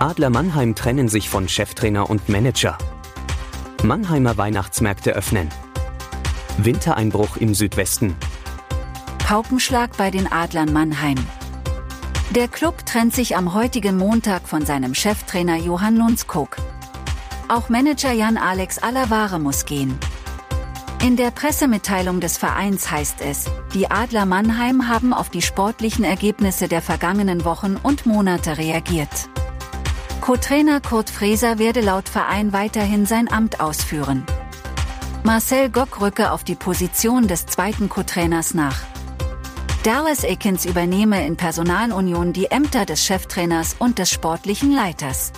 Adler Mannheim trennen sich von Cheftrainer und Manager. Mannheimer Weihnachtsmärkte öffnen. Wintereinbruch im Südwesten. Paukenschlag bei den Adlern Mannheim. Der Club trennt sich am heutigen Montag von seinem Cheftrainer Johann Lundskog. Auch Manager Jan Alex Alavare muss gehen. In der Pressemitteilung des Vereins heißt es, die Adler Mannheim haben auf die sportlichen Ergebnisse der vergangenen Wochen und Monate reagiert. Co-Trainer Kurt Freser werde laut Verein weiterhin sein Amt ausführen. Marcel Gock rücke auf die Position des zweiten Co-Trainers nach. Dallas Akins übernehme in Personalunion die Ämter des Cheftrainers und des sportlichen Leiters.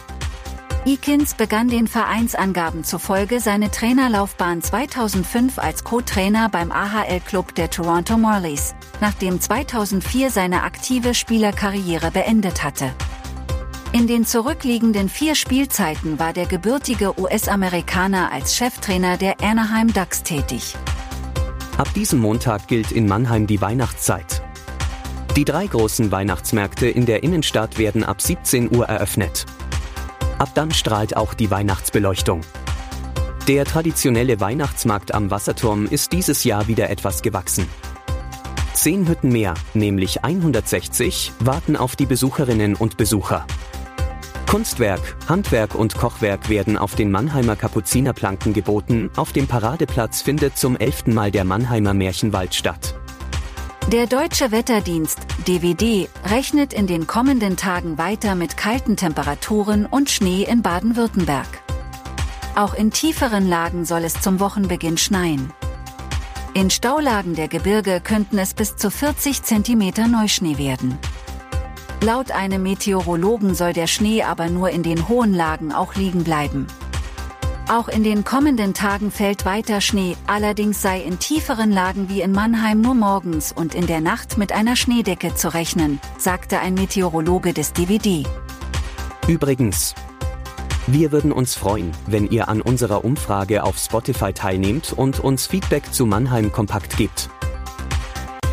Ekins begann den Vereinsangaben zufolge seine Trainerlaufbahn 2005 als Co-Trainer beim AHL-Club der Toronto Marlies, nachdem 2004 seine aktive Spielerkarriere beendet hatte. In den zurückliegenden vier Spielzeiten war der gebürtige US-Amerikaner als Cheftrainer der Anaheim Ducks tätig. Ab diesem Montag gilt in Mannheim die Weihnachtszeit. Die drei großen Weihnachtsmärkte in der Innenstadt werden ab 17 Uhr eröffnet. Ab dann strahlt auch die Weihnachtsbeleuchtung. Der traditionelle Weihnachtsmarkt am Wasserturm ist dieses Jahr wieder etwas gewachsen. Zehn Hütten mehr, nämlich 160, warten auf die Besucherinnen und Besucher. Kunstwerk, Handwerk und Kochwerk werden auf den Mannheimer Kapuzinerplanken geboten. Auf dem Paradeplatz findet zum elften Mal der Mannheimer Märchenwald statt. Der Deutsche Wetterdienst DWD rechnet in den kommenden Tagen weiter mit kalten Temperaturen und Schnee in Baden-Württemberg. Auch in tieferen Lagen soll es zum Wochenbeginn schneien. In Staulagen der Gebirge könnten es bis zu 40 cm Neuschnee werden. Laut einem Meteorologen soll der Schnee aber nur in den hohen Lagen auch liegen bleiben. Auch in den kommenden Tagen fällt weiter Schnee, allerdings sei in tieferen Lagen wie in Mannheim nur morgens und in der Nacht mit einer Schneedecke zu rechnen, sagte ein Meteorologe des DVD. Übrigens, wir würden uns freuen, wenn ihr an unserer Umfrage auf Spotify teilnehmt und uns Feedback zu Mannheim Kompakt gibt.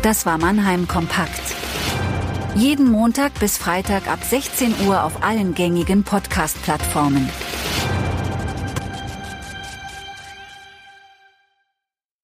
Das war Mannheim Kompakt. Jeden Montag bis Freitag ab 16 Uhr auf allen gängigen Podcast-Plattformen.